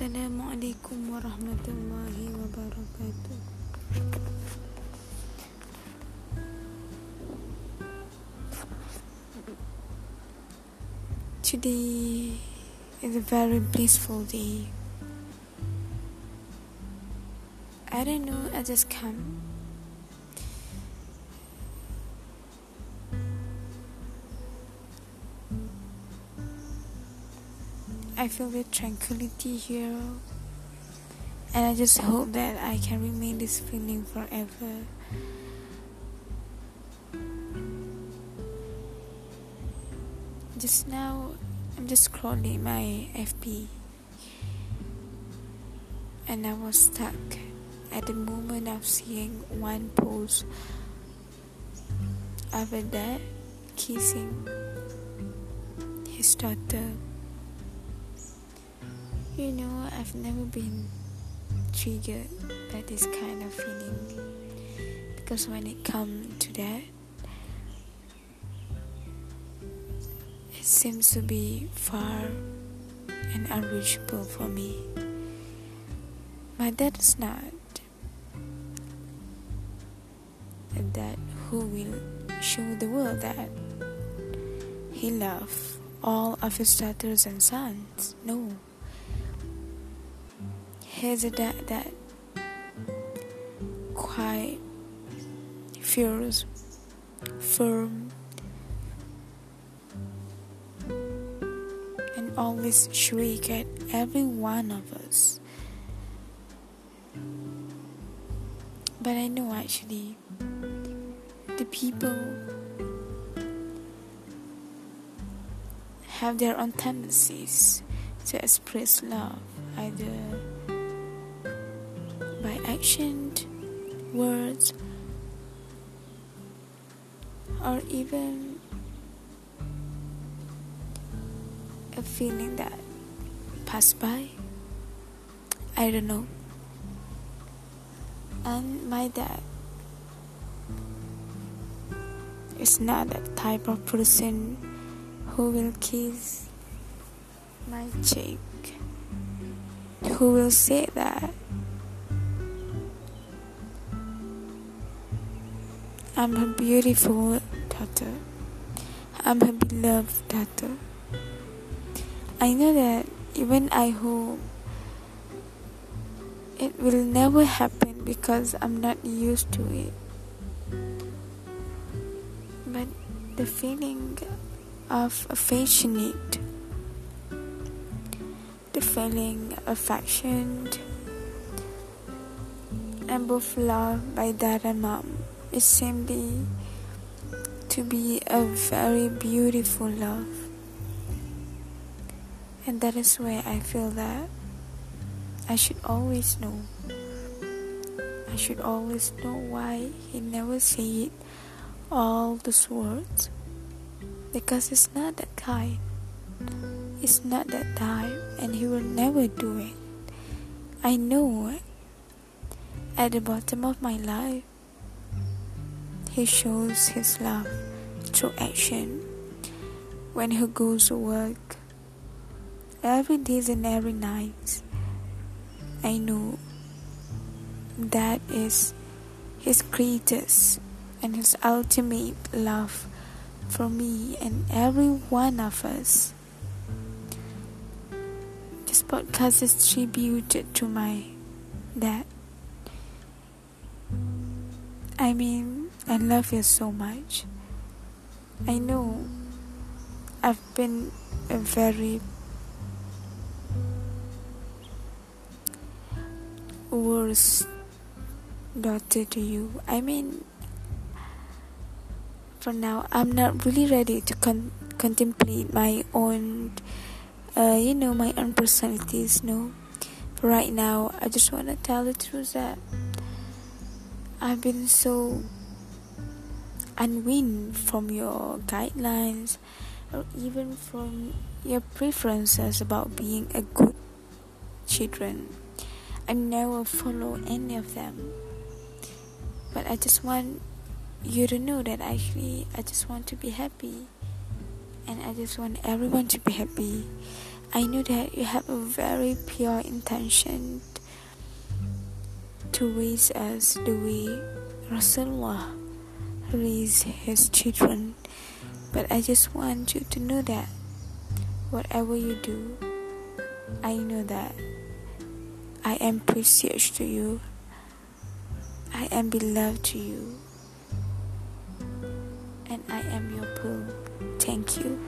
Assalamualaikum warahmatullahi wabarakatuh. Today is a very blissful day. I don't know, I just come I feel the tranquility here, and I just hope that I can remain this feeling forever. Just now, I'm just scrolling my FB, and I was stuck at the moment of seeing one post of a dad kissing his daughter. You know, I've never been triggered by this kind of feeling because when it comes to that, it seems to be far and unreachable for me. My dad is not and that who will show the world that he loves all of his daughters and sons. No. He's a dad that quite fierce, firm, and always shriek at every one of us. But I know actually the people have their own tendencies to express love either action, words, or even a feeling that pass by. I don't know. And my dad is not that type of person who will kiss my cheek, who will say that I'm her beautiful daughter, I'm her beloved daughter. I know that even I hope it will never happen because I'm not used to it. But the feeling of affectionate, the feeling affection, and both loved by dad and mom is seemed to be a very beautiful love. And that is why I feel that I should always know. I should always know why he never said all those words. Because it's not that kind. It's not that type, and he will never do it. I know at the bottom of my life, he shows his love through action. When he goes to work, every day and every night, I know that is his greatest and his ultimate love for me and every one of us. This podcast is tribute to my dad. I mean, I love you so much. I know I've been a very worse daughter to you. I mean, for now, I'm not really ready to con- contemplate my own, uh, you know, my own personalities. No, but right now, I just want to tell the truth that I've been so unwin from your guidelines or even from your preferences about being a good children. I never follow any of them. but I just want you to know that actually I just want to be happy and I just want everyone to be happy. I know that you have a very pure intention to raise us the way Rasulullah raised his children. But I just want you to know that whatever you do, I know that I am precious to you. I am beloved to you. And I am your pearl. Thank you.